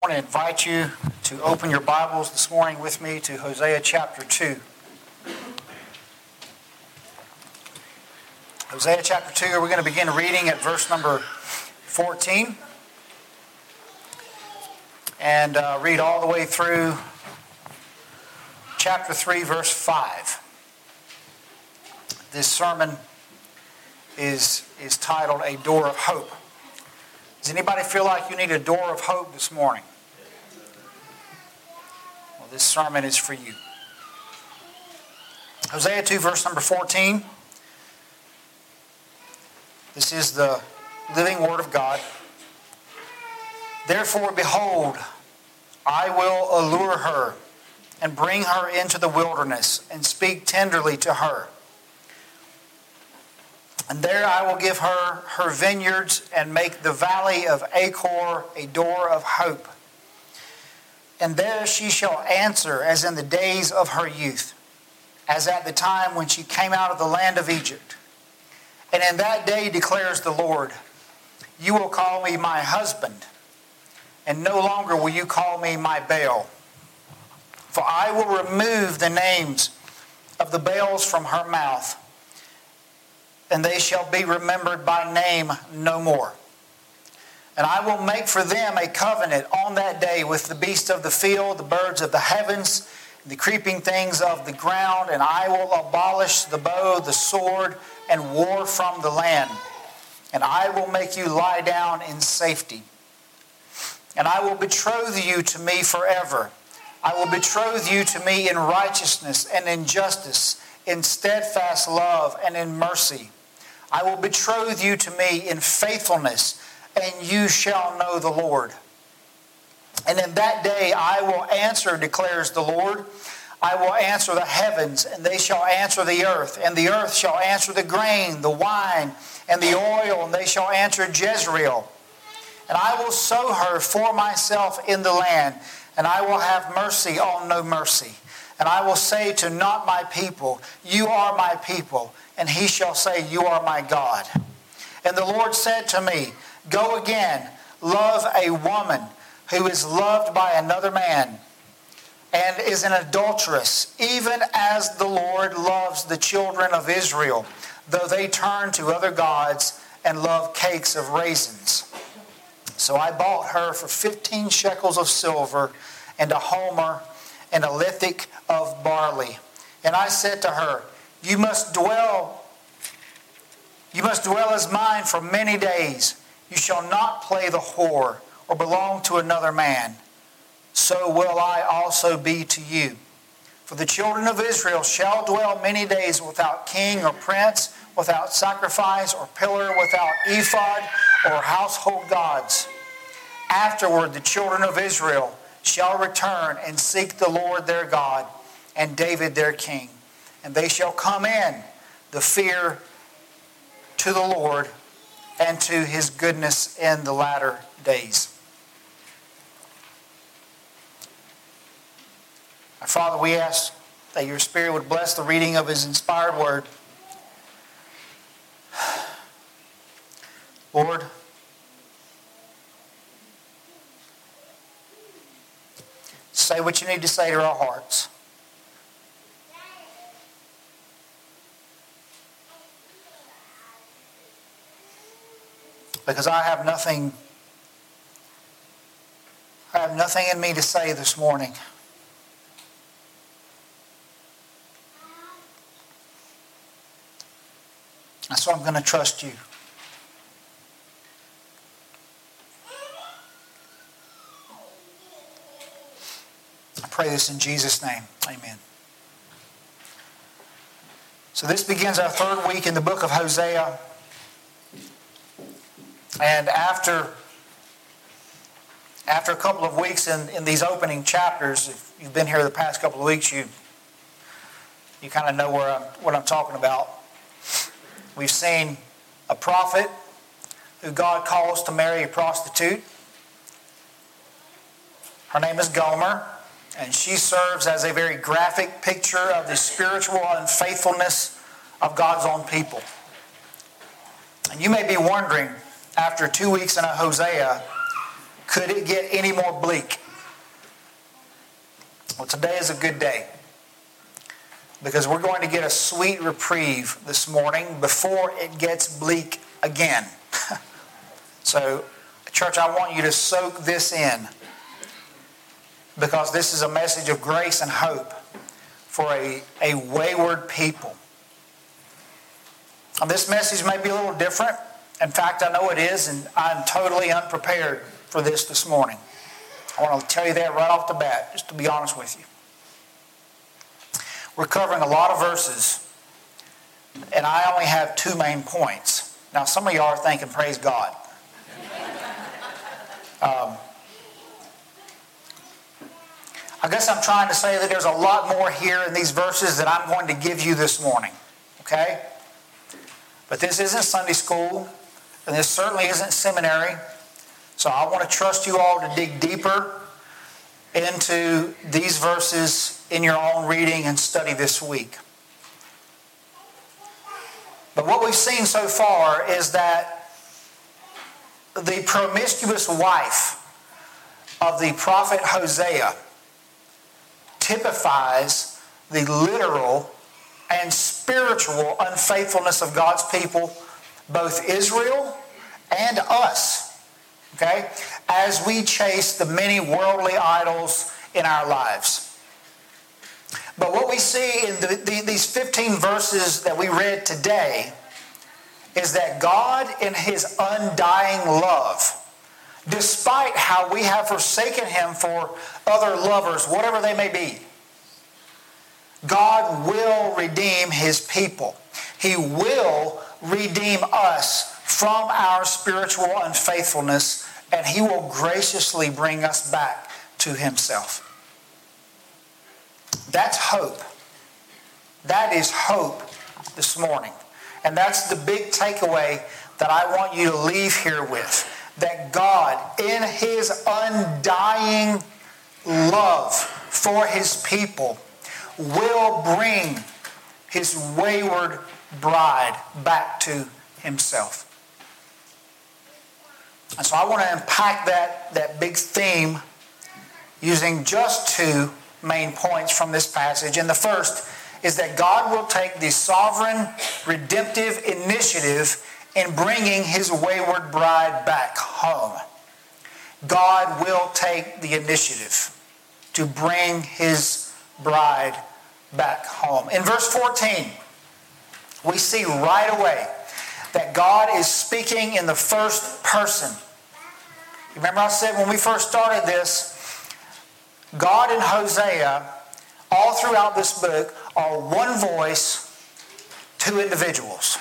I want to invite you to open your Bibles this morning with me to Hosea chapter 2. Hosea chapter 2, we're going to begin reading at verse number 14 and uh, read all the way through chapter 3, verse 5. This sermon is, is titled A Door of Hope. Does anybody feel like you need a door of hope this morning? This sermon is for you. Hosea 2, verse number 14. This is the living word of God. Therefore, behold, I will allure her and bring her into the wilderness and speak tenderly to her. And there I will give her her vineyards and make the valley of Achor a door of hope. And there she shall answer as in the days of her youth, as at the time when she came out of the land of Egypt. And in that day declares the Lord, You will call me my husband, and no longer will you call me my Baal. For I will remove the names of the Baals from her mouth and they shall be remembered by name no more. And I will make for them a covenant on that day with the beasts of the field, the birds of the heavens, the creeping things of the ground, and I will abolish the bow, the sword, and war from the land. And I will make you lie down in safety. And I will betroth you to me forever. I will betroth you to me in righteousness and in justice, in steadfast love and in mercy. I will betroth you to me in faithfulness, and you shall know the Lord. And in that day I will answer, declares the Lord. I will answer the heavens, and they shall answer the earth, and the earth shall answer the grain, the wine, and the oil, and they shall answer Jezreel. And I will sow her for myself in the land, and I will have mercy on no mercy. And I will say to not my people, You are my people, and he shall say, You are my God. And the Lord said to me, Go again, love a woman who is loved by another man and is an adulteress, even as the Lord loves the children of Israel, though they turn to other gods and love cakes of raisins. So I bought her for 15 shekels of silver and a homer and a lethech of barley. And I said to her, You must dwell, you must dwell as mine for many days. You shall not play the whore or belong to another man. So will I also be to you. For the children of Israel shall dwell many days without king or prince, without sacrifice or pillar, without ephod or household gods. Afterward, the children of Israel shall return and seek the Lord their God and David their king. And they shall come in the fear to the Lord and to his goodness in the latter days. Our Father, we ask that your Spirit would bless the reading of his inspired word. Lord, say what you need to say to our hearts. Because I have nothing I have nothing in me to say this morning. So I'm going to trust you. I pray this in Jesus' name. Amen. So this begins our third week in the book of Hosea. And after, after a couple of weeks in, in these opening chapters, if you've been here the past couple of weeks, you, you kind of know where I'm, what I'm talking about. We've seen a prophet who God calls to marry a prostitute. Her name is Gomer and she serves as a very graphic picture of the spiritual unfaithfulness of God's own people. And you may be wondering, after two weeks in a Hosea, Could it get any more bleak? Well, today is a good day because we're going to get a sweet reprieve this morning before it gets bleak again. so, church, I want you to soak this in because this is a message of grace and hope for a, a wayward people. This message may be a little different. In fact, I know it is, and I'm totally unprepared for this this morning. I want to tell you that right off the bat, just to be honest with you. We're covering a lot of verses, and I only have two main points. Now, some of y'all are thinking, praise God. Um, I guess I'm trying to say that there's a lot more here in these verses that I'm going to give you this morning. Okay? But this isn't Sunday school, and this certainly isn't seminary. So I want to trust you all to dig deeper into these verses in your own reading and study this week. But what we've seen so far is that the promiscuous wife of the prophet Hosea typifies the literal and spiritual unfaithfulness of God's people, both Israel and us okay, as we chase the many worldly idols in our lives. But what we see in the, the, these 15 verses that we read today is that God, in His undying love, despite how we have forsaken Him for other lovers, whatever they may be, God will redeem His people. He will redeem us from our spiritual unfaithfulness, and He will graciously bring us back to Himself. That's hope. That is hope this morning. And that's the big takeaway that I want you to leave here with. That God, in His undying love for His people, will bring His wayward bride back to Himself. And so I want to unpack that, that big theme using just two main points from this passage. And the first is that God will take the sovereign redemptive initiative in bringing his wayward bride back home. God will take the initiative to bring his bride back home. In verse 14, we see right away that God is speaking in the first person. Remember, I said when we first started this, God and Hosea, all throughout this book, are one voice, two individuals.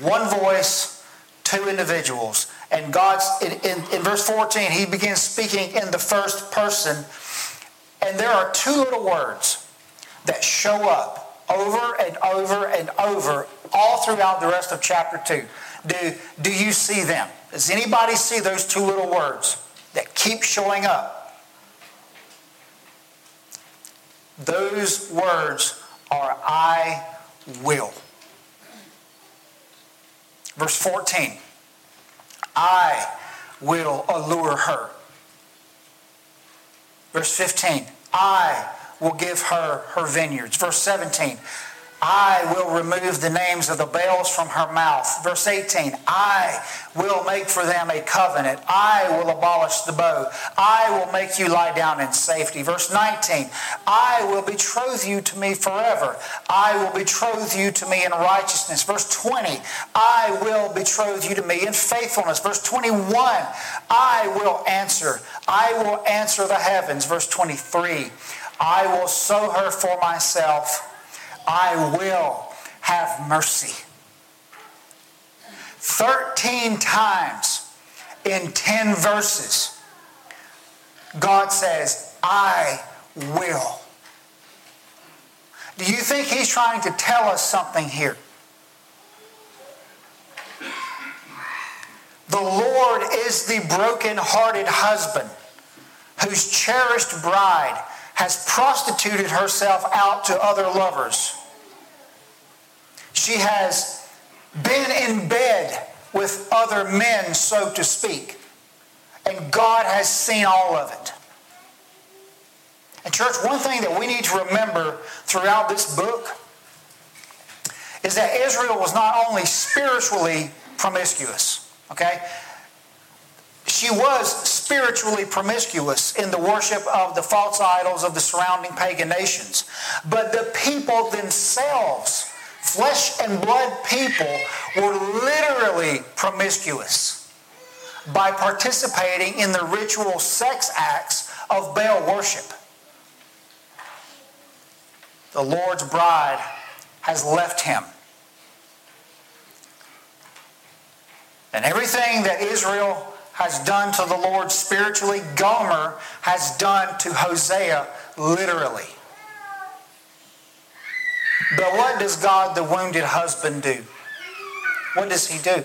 One voice, two individuals. And God's, in, in, in verse 14, he begins speaking in the first person. And there are two little words that show up over and over and over all throughout the rest of chapter 2. Do, do you see them? Does anybody see those two little words that keep showing up? Those words are I will. Verse 14 I will allure her. Verse 15 I will give her her vineyards. Verse 17 I will remove the names of the Baals from her mouth. Verse 18, I will make for them a covenant. I will abolish the bow. I will make you lie down in safety. Verse 19, I will betroth you to me forever. I will betroth you to me in righteousness. Verse 20, I will betroth you to me in faithfulness. Verse 21, I will answer. I will answer the heavens. Verse 23, I will sow her for myself I will have mercy. 13 times in 10 verses, God says, I will. Do you think He's trying to tell us something here? The Lord is the broken-hearted husband whose cherished bride has prostituted herself out to other lovers. She has been in bed with other men, so to speak. And God has seen all of it. And, church, one thing that we need to remember throughout this book is that Israel was not only spiritually promiscuous, okay? She was spiritually promiscuous in the worship of the false idols of the surrounding pagan nations. But the people themselves, flesh and blood people, were literally promiscuous by participating in the ritual sex acts of Baal worship. The Lord's bride has left him. And everything that Israel has done to the Lord spiritually, Gomer has done to Hosea literally. But what does God, the wounded husband, do? What does he do?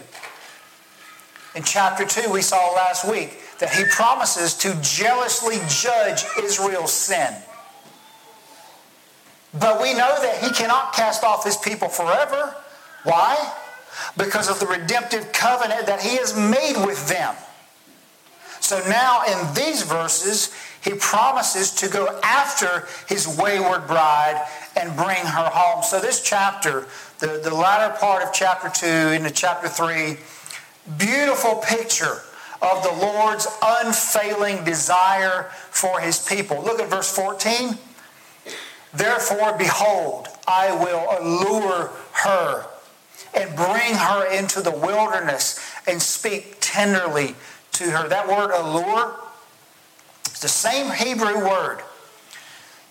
In chapter 2, we saw last week that he promises to jealously judge Israel's sin. But we know that he cannot cast off his people forever. Why? Because of the redemptive covenant that he has made with them. So now in these verses, he promises to go after his wayward bride and bring her home. So this chapter, the, the latter part of chapter 2 into chapter 3, beautiful picture of the Lord's unfailing desire for his people. Look at verse 14. Therefore, behold, I will allure her and bring her into the wilderness and speak tenderly to her. That word allure is the same Hebrew word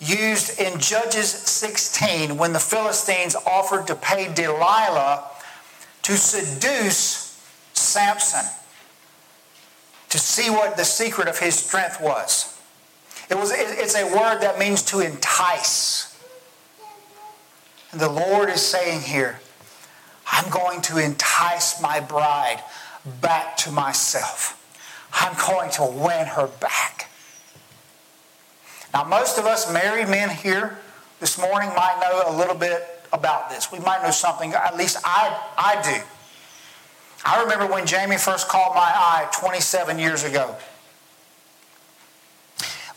used in Judges 16 when the Philistines offered to pay Delilah to seduce Samson to see what the secret of his strength was. It was, it's a word that means to entice. And the Lord is saying here, I'm going to entice my bride back to myself. I'm going to win her back. Now, most of us married men here this morning might know a little bit about this. We might know something, at least I, I do. I remember when Jamie first caught my eye 27 years ago.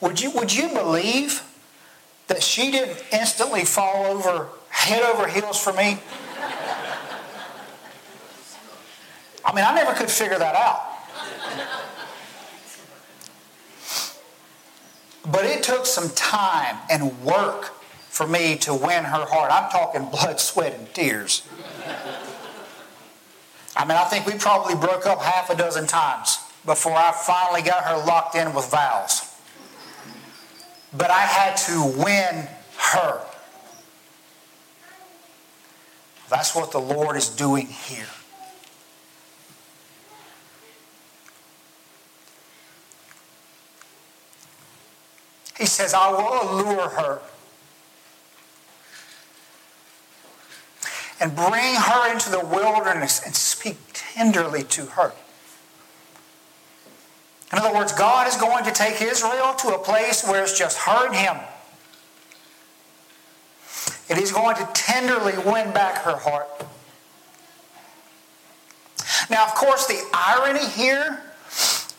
Would you, would you believe that she didn't instantly fall over head over heels for me? I mean, I never could figure that out. But it took some time and work for me to win her heart. I'm talking blood, sweat, and tears. I mean, I think we probably broke up half a dozen times before I finally got her locked in with vows but I had to win her. That's what the Lord is doing here. He says, I will allure her and bring her into the wilderness and speak tenderly to her. In other words, God is going to take Israel to a place where it's just her and him. And he's going to tenderly win back her heart. Now, of course, the irony here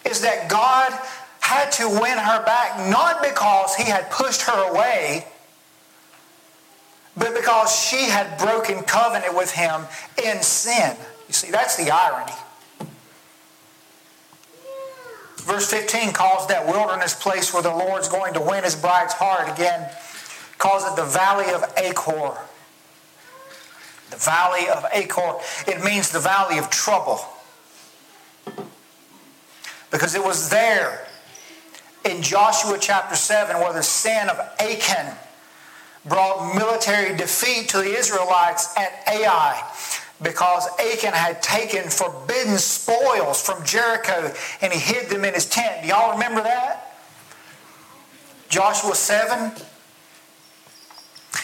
is that God had to win her back not because he had pushed her away, but because she had broken covenant with him in sin. You see, that's the irony. Verse 15 calls that wilderness place where the Lord's going to win his bride's heart again, calls it the valley of Achor. The valley of Achor. It means the valley of trouble. Because it was there in Joshua chapter 7 where the sin of Achan brought military defeat to the Israelites at Ai because Achan had taken forbidden spoils from Jericho and he hid them in his tent. Do y'all remember that? Joshua 7.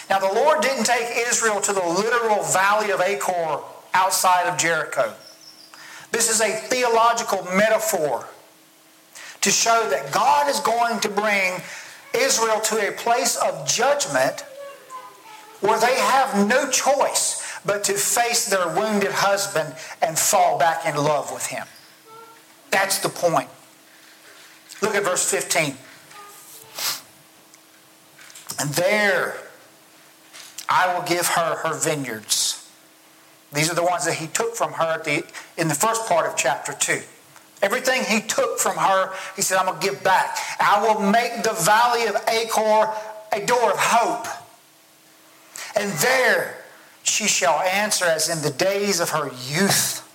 Now, the Lord didn't take Israel to the literal valley of Achor outside of Jericho. This is a theological metaphor to show that God is going to bring Israel to a place of judgment where they have no choice but to face their wounded husband and fall back in love with him. That's the point. Look at verse 15. And there I will give her her vineyards. These are the ones that he took from her the, in the first part of chapter 2. Everything he took from her, he said, I'm going to give back. I will make the valley of Achor a door of hope. And there she shall answer as in the days of her youth,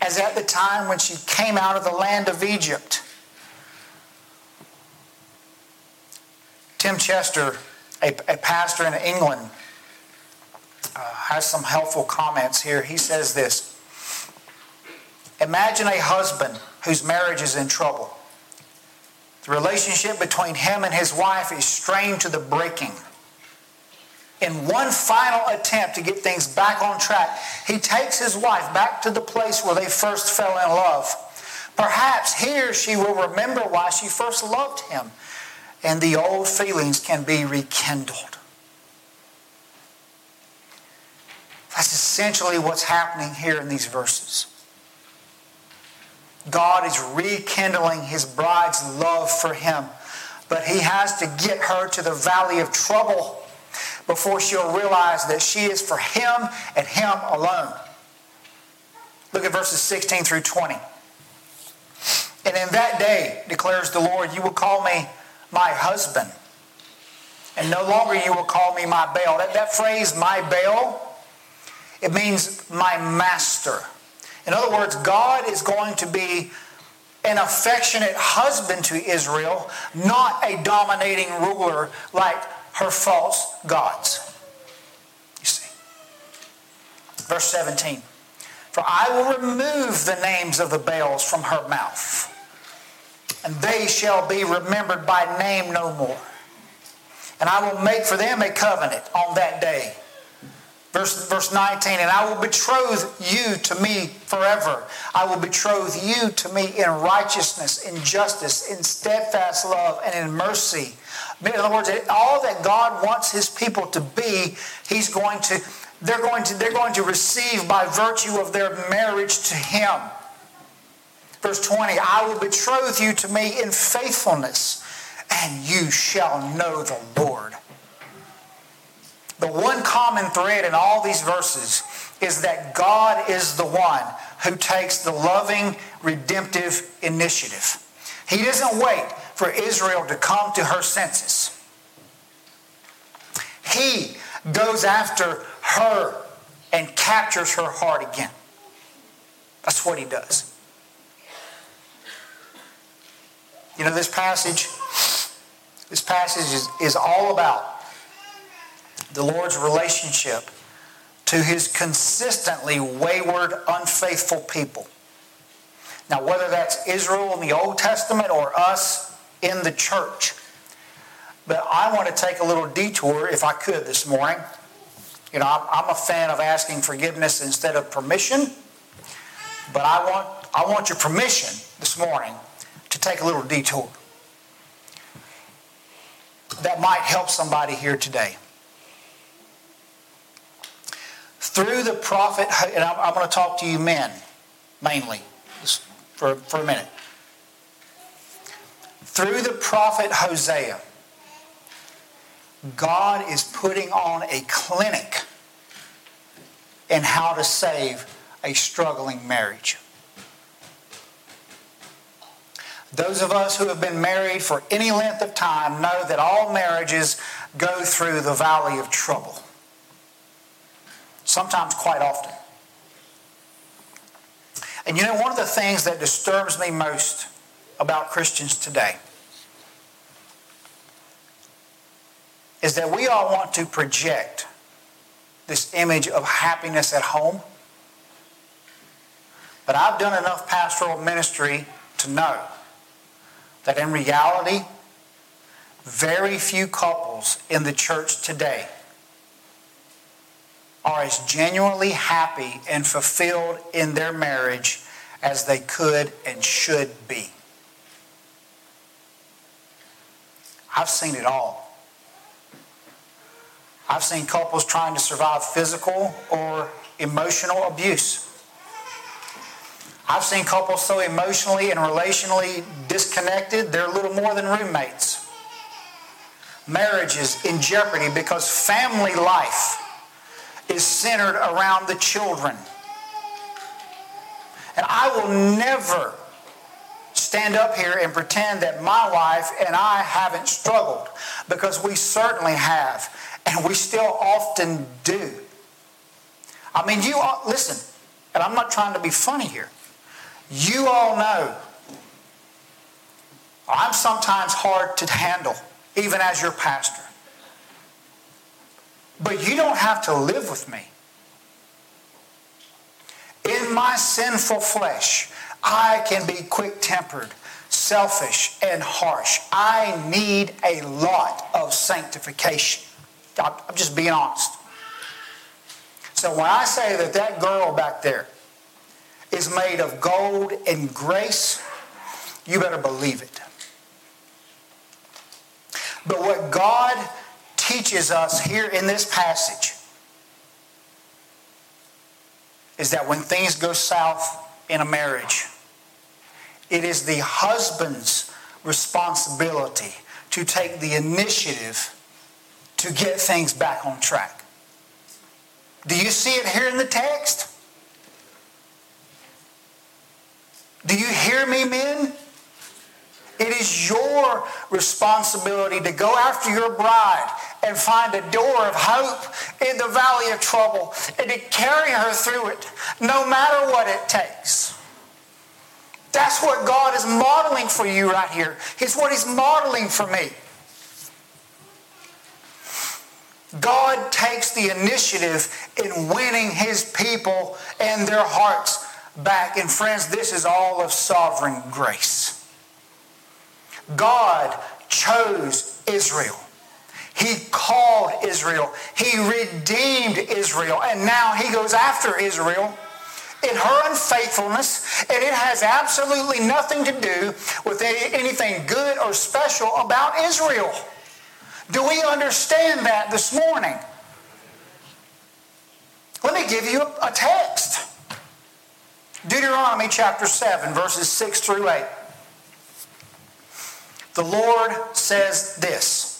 as at the time when she came out of the land of Egypt. Tim Chester, a, a pastor in England, uh, has some helpful comments here. He says this Imagine a husband whose marriage is in trouble. The relationship between him and his wife is strained to the breaking. In one final attempt to get things back on track, he takes his wife back to the place where they first fell in love. Perhaps here she will remember why she first loved him, and the old feelings can be rekindled. That's essentially what's happening here in these verses. God is rekindling his bride's love for him. But he has to get her to the valley of trouble before she'll realize that she is for him and him alone. Look at verses 16 through 20. And in that day, declares the Lord, you will call me my husband. And no longer you will call me my Baal. That, that phrase, my Baal, it means my master. In other words, God is going to be an affectionate husband to Israel, not a dominating ruler like her false gods. You see. Verse 17 For I will remove the names of the Baals from her mouth, and they shall be remembered by name no more. And I will make for them a covenant on that day Verse, verse 19, and I will betroth you to me forever. I will betroth you to me in righteousness, in justice, in steadfast love, and in mercy. In other words, all that God wants his people to be, he's going to, they're going to, they're going to receive by virtue of their marriage to him. Verse 20, I will betroth you to me in faithfulness, and you shall know the Lord. The one common thread in all these verses is that God is the one who takes the loving, redemptive initiative. He doesn't wait for Israel to come to her senses. He goes after her and captures her heart again. That's what he does. You know, this passage, this passage is, is all about the Lord's relationship to his consistently wayward, unfaithful people. Now, whether that's Israel in the Old Testament or us in the church. But I want to take a little detour, if I could, this morning. You know, I'm a fan of asking forgiveness instead of permission, but I want, I want your permission this morning to take a little detour. That might help somebody here today through the prophet, and I'm, I'm going to talk to you men mainly for, for a minute. Through the prophet Hosea, God is putting on a clinic in how to save a struggling marriage. Those of us who have been married for any length of time know that all marriages go through the valley of trouble sometimes quite often. And you know, one of the things that disturbs me most about Christians today is that we all want to project this image of happiness at home. But I've done enough pastoral ministry to know that in reality, very few couples in the church today are as genuinely happy and fulfilled in their marriage as they could and should be. I've seen it all. I've seen couples trying to survive physical or emotional abuse. I've seen couples so emotionally and relationally disconnected, they're little more than roommates. Marriage is in jeopardy because family life is centered around the children. And I will never stand up here and pretend that my wife and I haven't struggled because we certainly have, and we still often do. I mean, you all, listen, and I'm not trying to be funny here. You all know I'm sometimes hard to handle, even as your pastor. But you don't have to live with me. In my sinful flesh, I can be quick tempered, selfish, and harsh. I need a lot of sanctification. I'm just being honest. So when I say that that girl back there is made of gold and grace, you better believe it. But what God teaches us here in this passage is that when things go south in a marriage, it is the husband's responsibility to take the initiative to get things back on track. Do you see it here in the text? Do you hear me, men? It is your responsibility to go after your bride and find a door of hope in the valley of trouble and to carry her through it, no matter what it takes. That's what God is modeling for you right here. It's what He's modeling for me. God takes the initiative in winning His people and their hearts back. And friends, this is all of sovereign grace. God chose Israel. He called Israel. He redeemed Israel. And now he goes after Israel in her unfaithfulness, and it has absolutely nothing to do with anything good or special about Israel. Do we understand that this morning? Let me give you a text Deuteronomy chapter 7, verses 6 through 8. The Lord says this.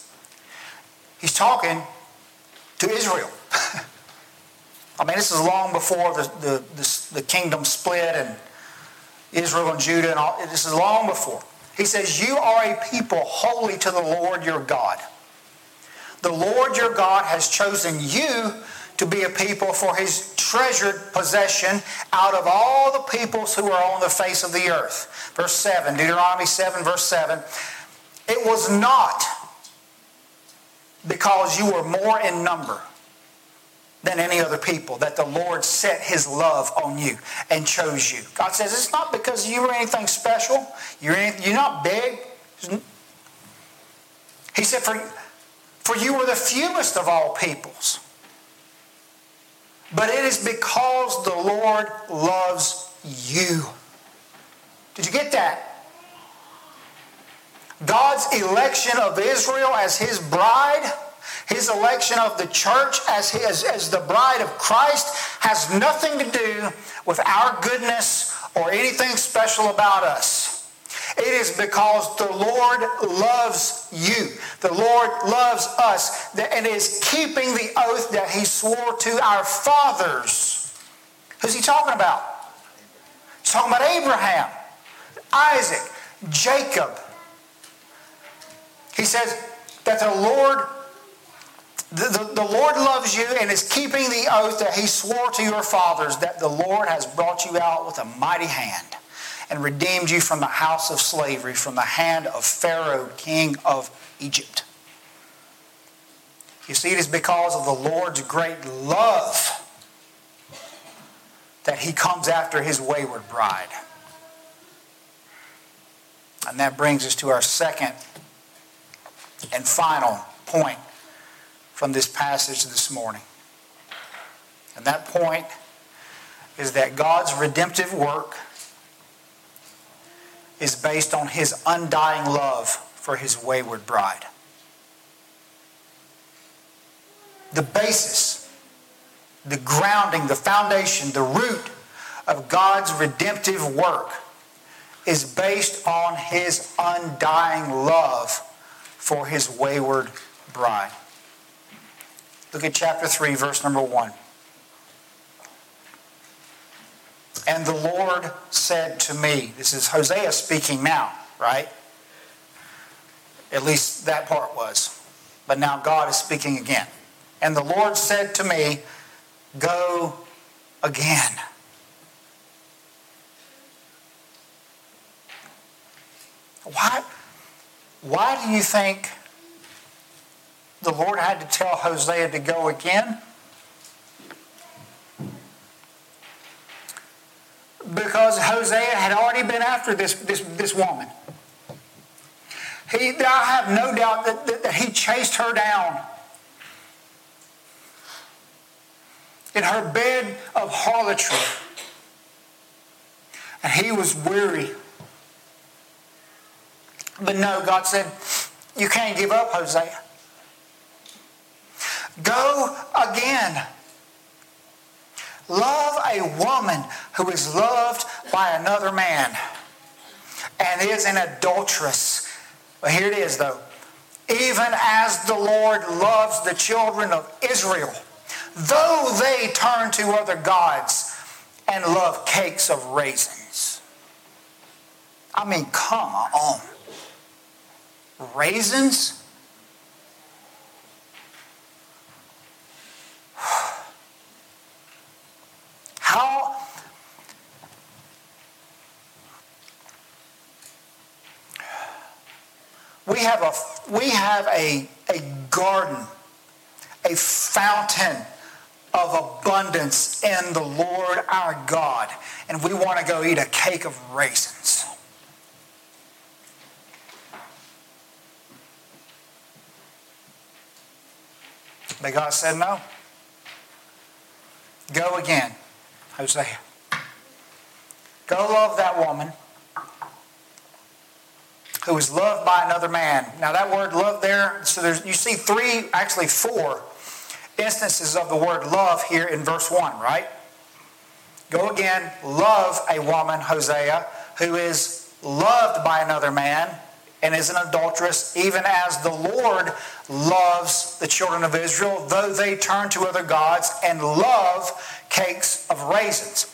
He's talking to Israel. I mean, this is long before the, the, the, the, kingdom split and Israel and Judah, and all. This is long before. He says, You are a people holy to the Lord your God. The Lord your God has chosen you to be a people for his treasured possession out of all the peoples who are on the face of the earth. Verse 7, Deuteronomy 7, verse 7. It was not because you were more in number than any other people that the Lord set his love on you and chose you. God says it's not because you were anything special. You're, you're not big. He said, for, for you were the fewest of all peoples. But it is because the Lord loves you. Did you get that? God's election of Israel as his bride, his election of the church as, his, as the bride of Christ, has nothing to do with our goodness or anything special about us. It is because the Lord loves you. The Lord loves us and is keeping the oath that he swore to our fathers. Who's he talking about? He's talking about Abraham, Isaac, Jacob, he says that the Lord, the, the, the, Lord loves you and is keeping the oath that he swore to your fathers that the Lord has brought you out with a mighty hand and redeemed you from the house of slavery, from the hand of Pharaoh, king of Egypt. You see, it is because of the Lord's great love that he comes after his wayward bride. And that brings us to our second and final point from this passage this morning. And that point is that God's redemptive work is based on his undying love for his wayward bride. The basis, the grounding, the foundation, the root of God's redemptive work is based on his undying love for his wayward bride. Look at chapter 3, verse number 1. And the Lord said to me, this is Hosea speaking now, right? At least that part was. But now God is speaking again. And the Lord said to me, Go again. Why, why do you think the Lord had to tell Hosea to go again? Because Hosea had already been after this, this, this woman. He, I have no doubt that, that, that he chased her down in her bed of harlotry. And he was weary. But no, God said, You can't give up, Hosea. Go again. Love a woman who is loved by another man and is an adulteress. But here it is, though. Even as the Lord loves the children of Israel, though they turn to other gods and love cakes of raisins. I mean, come on. Raisins? How we have a we have a, a garden, a fountain of abundance in the Lord our God, and we want to go eat a cake of raisins. But God said, No. Go again, Hosea. Go love that woman who was loved by another man. Now, that word love there, so there's, you see three, actually four instances of the word love here in verse 1, right? Go again, love a woman, Hosea, who is loved by another man and is an adulteress, even as the Lord loves the children of Israel, though they turn to other gods and love cakes of raisins.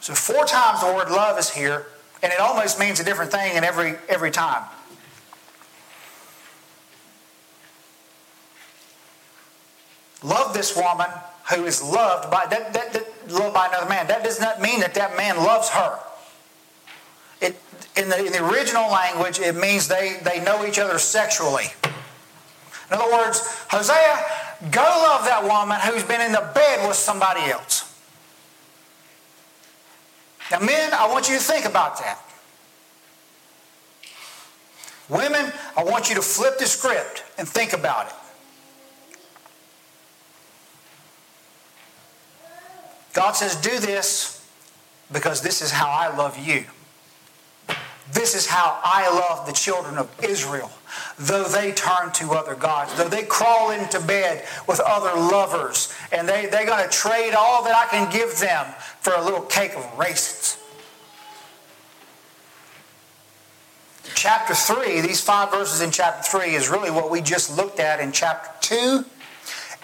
So, four times the word love is here, and it almost means a different thing in every, every time. Love this woman who is loved by that, that, that loved by another man. That does not mean that that man loves her. In, the, in the original language, it means they, they know each other sexually. In other words, Hosea, go love that woman who's been in the bed with somebody else. Now, men, I want you to think about that. Women, I want you to flip the script and think about it. God says, Do this because this is how I love you. This is how I love the children of Israel. Though they turn to other gods, though they crawl into bed with other lovers, and they, they're going to trade all that I can give them for a little cake of raisins. Chapter 3, these five verses in chapter 3 is really what we just looked at in chapter 2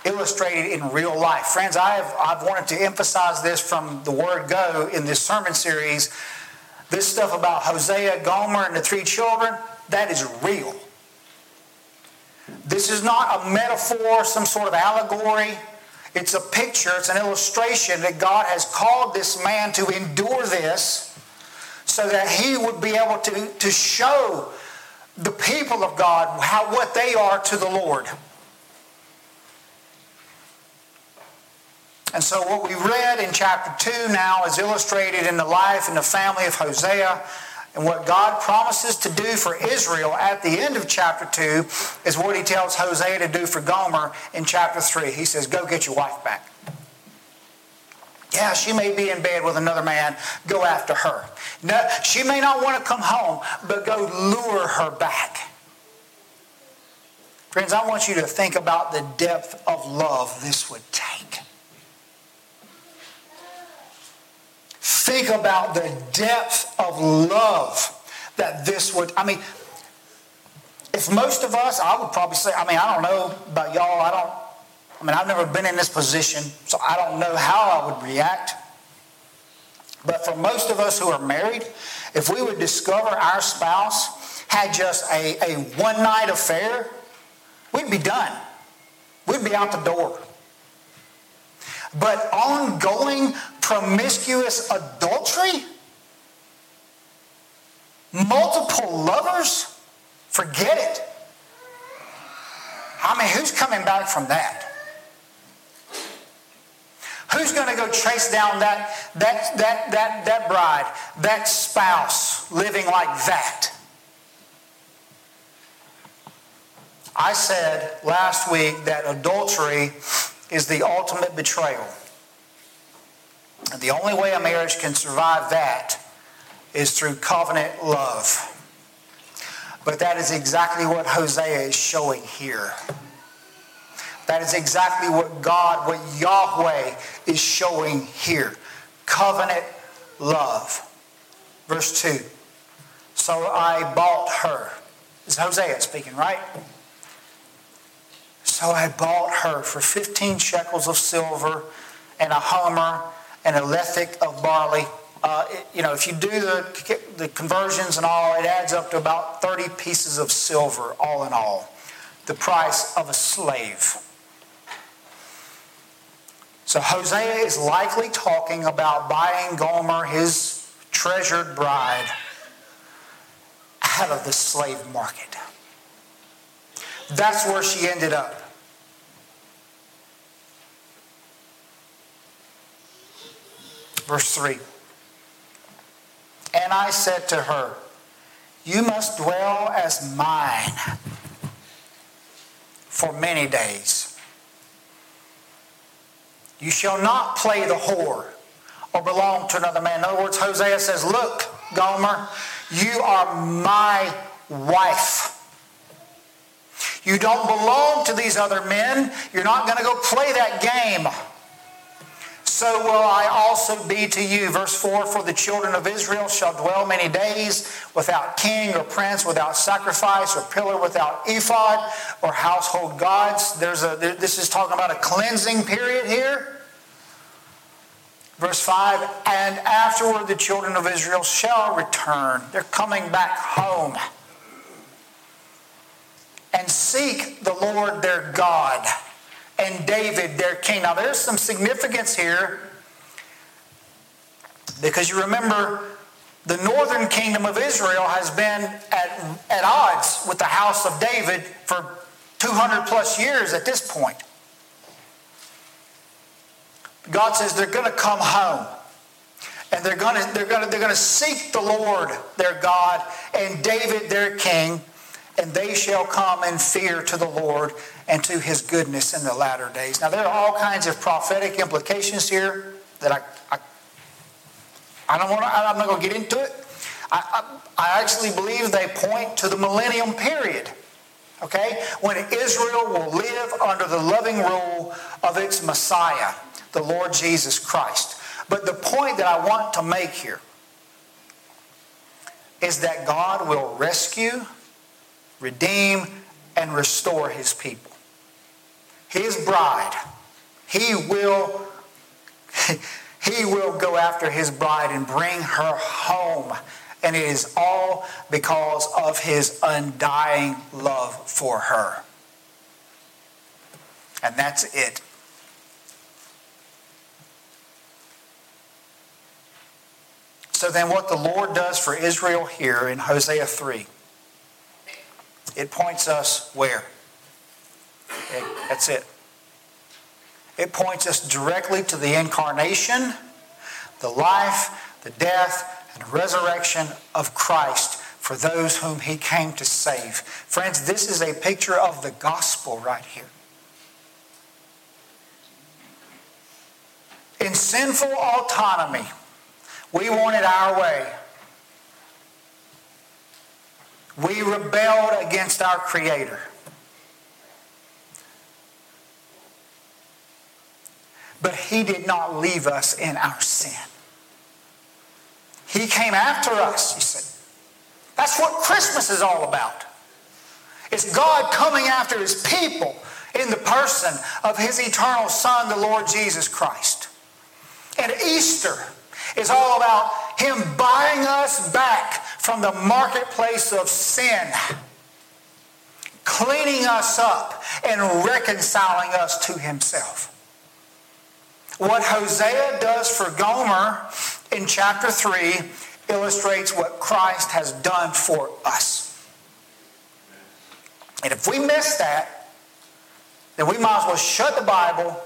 illustrated in real life. Friends, I have, I've wanted to emphasize this from the word go in this sermon series this stuff about Hosea, Gomer, and the three children, that is real. This is not a metaphor, some sort of allegory. It's a picture, it's an illustration that God has called this man to endure this so that he would be able to, to show the people of God how what they are to the Lord. And so, what we read in chapter 2 now is illustrated in the life and the family of Hosea. And what God promises to do for Israel at the end of chapter 2 is what he tells Hosea to do for Gomer in chapter 3. He says, Go get your wife back. Yeah, she may be in bed with another man. Go after her. No, she may not want to come home, but go lure her back. Friends, I want you to think about the depth of love this would take. Think about the depth of love that this would, I mean, if most of us, I would probably say, I mean, I don't know about y'all, I don't, I mean, I've never been in this position, so I don't know how I would react. But for most of us who are married, if we would discover our spouse had just a, a one night affair, we'd be done. We'd be out the door. But ongoing promiscuous adultery, multiple lovers, forget it. I mean, who's coming back from that? Who's going to go chase down that, that, that, that, that bride, that spouse living like that? I said last week that adultery is the ultimate betrayal. The only way a marriage can survive that is through covenant love. But that is exactly what Hosea is showing here. That is exactly what God, what Yahweh is showing here. Covenant love. Verse 2. So I bought her. Is Hosea speaking, right? So I bought her for 15 shekels of silver and a homer and a lethech of barley. Uh, it, you know, if you do the, the conversions and all, it adds up to about 30 pieces of silver, all in all. The price of a slave. So Hosea is likely talking about buying Gomer, his treasured bride, out of the slave market. That's where she ended up. Verse 3 And I said to her, You must dwell as mine for many days. You shall not play the whore or belong to another man. In other words, Hosea says, Look, Gomer, you are my wife. You don't belong to these other men. You're not going to go play that game so will I also be to you. Verse 4 For the children of Israel shall dwell many days without king or prince, without sacrifice or pillar, without ephod or household gods. There's a, this is talking about a cleansing period here. Verse 5 And afterward the children of Israel shall return. They're coming back home. And seek the Lord their God and David, their king. Now, there's some significance here because you remember the northern kingdom of Israel has been at, at odds with the house of David for 200 plus years at this point. God says they're going to come home and they're going to, they're going to, they're going to seek the Lord their God and David their king and they shall come in fear to the Lord and to his goodness in the latter days. Now, there are all kinds of prophetic implications here that I, I, I don't want to, I'm not going to get into it. I, I, I actually believe they point to the millennium period. Okay? When Israel will live under the loving rule of its Messiah, the Lord Jesus Christ. But the point that I want to make here is that God will rescue redeem, and restore his people. His bride, he will, he will go after his bride and bring her home. And it is all because of his undying love for her. And that's it. So then, what the Lord does for Israel here in Hosea 3 it points us where? Okay, that's it. It points us directly to the incarnation, the life, the death, and resurrection of Christ for those whom he came to save. Friends, this is a picture of the gospel right here. In sinful autonomy, we want it our way. We rebelled against our Creator. But He did not leave us in our sin. He came after us, he said. That's what Christmas is all about. It's God coming after his people in the person of his eternal Son, the Lord Jesus Christ. And Easter is all about him buying us back from the marketplace of sin, cleaning us up, and reconciling us to himself. What Hosea does for Gomer in chapter 3 illustrates what Christ has done for us. And if we miss that, then we might as well shut the Bible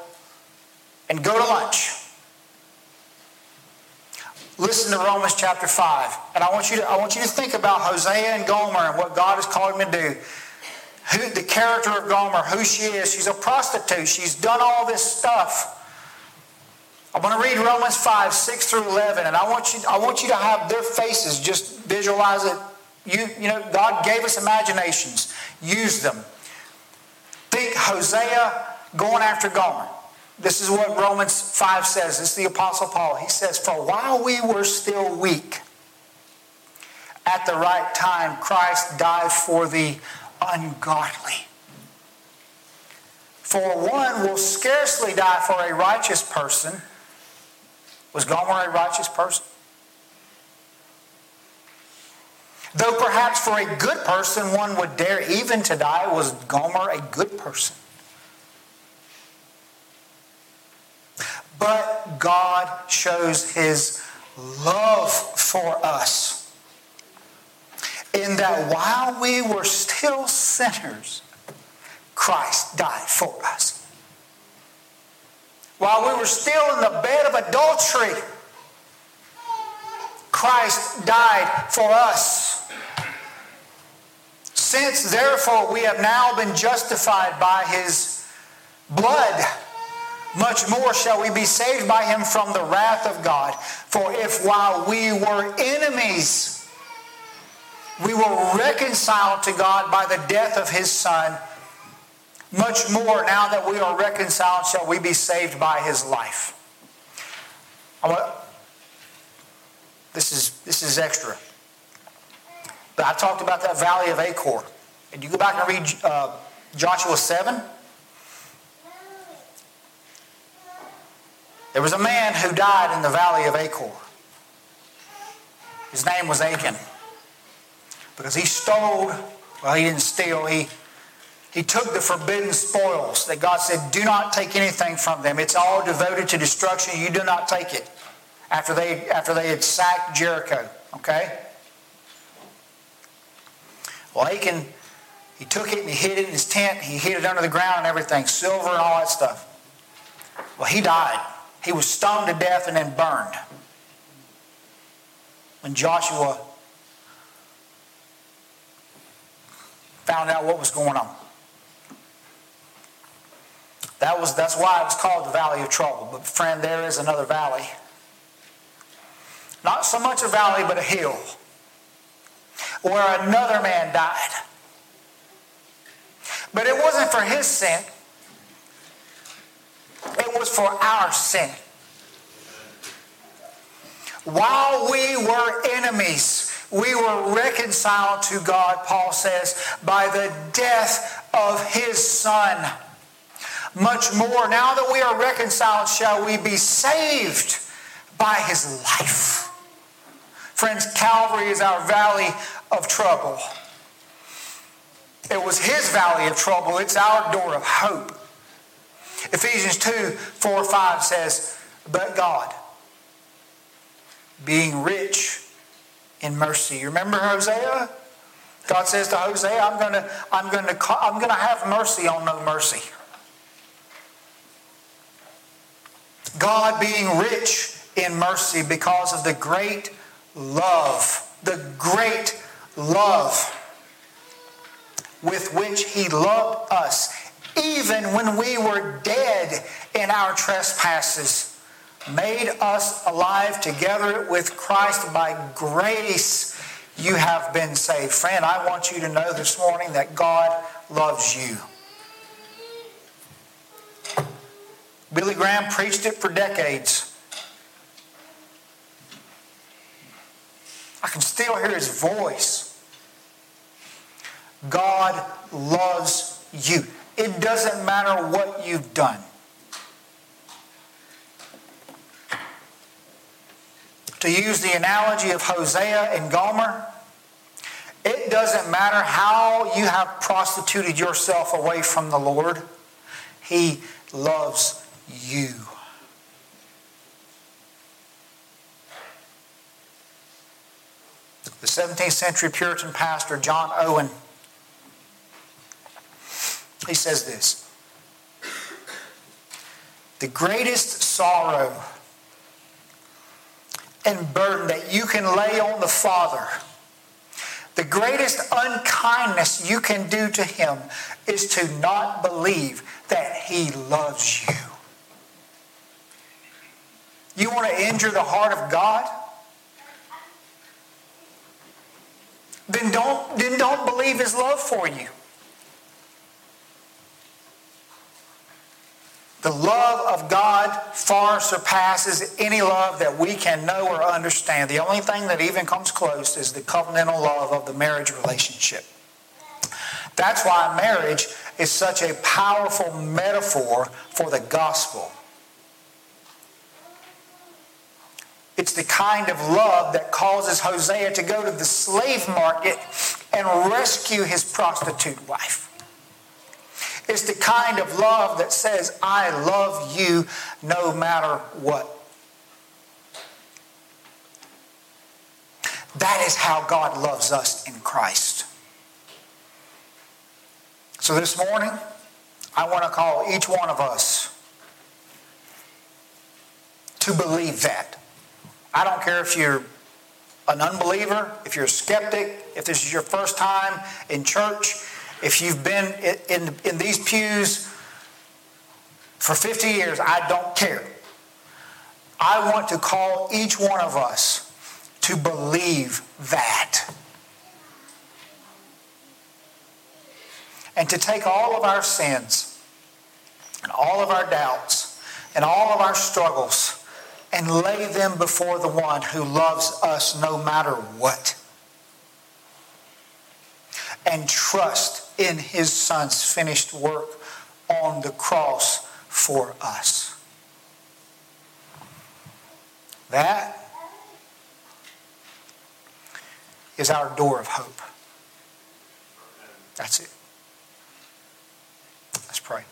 and go to lunch. Listen to Romans chapter 5. And I want you to, I want you to think about Hosea and Gomer and what God has called him to do. Who, the character of Gomer, who she is. She's a prostitute. She's done all this stuff. I'm going to read Romans 5, 6 through 11, and I want you, I want you to have their faces. Just visualize it. You, you know, God gave us imaginations. Use them. Think Hosea going after Gomer. This is what Romans 5 says. This is the Apostle Paul. He says, For while we were still weak, at the right time, Christ died for the ungodly. For one will scarcely die for a righteous person. Was Gomer a righteous person? Though perhaps for a good person one would dare even to die, was Gomer a good person? But God shows his love for us in that while we were still sinners, Christ died for us. While we were still in the bed of adultery, Christ died for us. Since therefore we have now been justified by his blood, much more shall we be saved by him from the wrath of God. For if while we were enemies, we were reconciled to God by the death of his Son, much more now that we are reconciled shall we be saved by his life. I want this is, this is extra. But I talked about that valley of Achor. And you go back and read uh, Joshua 7. There was a man who died in the valley of Achor. His name was Achan. Because he stole, well, he didn't steal, he, he took the forbidden spoils that God said, do not take anything from them. It's all devoted to destruction. You do not take it after they, after they had sacked Jericho. Okay? Well, Achan, he took it and he hid it in his tent. He hid it under the ground and everything, silver and all that stuff. Well, he died. He was stoned to death and then burned. When Joshua found out what was going on. That was, that's why it was called the Valley of Trouble. But, friend, there is another valley. Not so much a valley, but a hill where another man died. But it wasn't for his sin, it was for our sin. While we were enemies, we were reconciled to God, Paul says, by the death of his Son. Much more, now that we are reconciled, shall we be saved by his life. Friends, Calvary is our valley of trouble. It was his valley of trouble, it's our door of hope. Ephesians 2 4 5 says, But God, being rich in mercy. You remember Hosea? God says to Hosea, I'm going to, I'm to, I'm to have mercy on no mercy. God being rich in mercy because of the great love, the great love with which He loved us, even when we were dead in our trespasses, made us alive together with Christ by grace. You have been saved. Friend, I want you to know this morning that God loves you. Billy Graham preached it for decades. I can still hear his voice. God loves you. It doesn't matter what you've done. To use the analogy of Hosea and Gomer, it doesn't matter how you have prostituted yourself away from the Lord, He loves you. The 17th century Puritan pastor John Owen he says this The greatest sorrow and burden that you can lay on the Father, the greatest unkindness you can do to Him is to not believe that He loves you. You want to injure the heart of God? Then don't, then don't believe His love for you. The love of God far surpasses any love that we can know or understand. The only thing that even comes close is the covenantal love of the marriage relationship. That's why marriage is such a powerful metaphor for the gospel. It's the kind of love that causes Hosea to go to the slave market and rescue his prostitute wife. It's the kind of love that says, I love you no matter what. That is how God loves us in Christ. So this morning, I want to call each one of us to believe that. I don't care if you're an unbeliever, if you're a skeptic, if this is your first time in church, if you've been in, in these pews for 50 years, I don't care. I want to call each one of us to believe that. And to take all of our sins and all of our doubts and all of our struggles and lay them before the one who loves us no matter what. And trust in his son's finished work on the cross for us. That is our door of hope. That's it. Let's pray.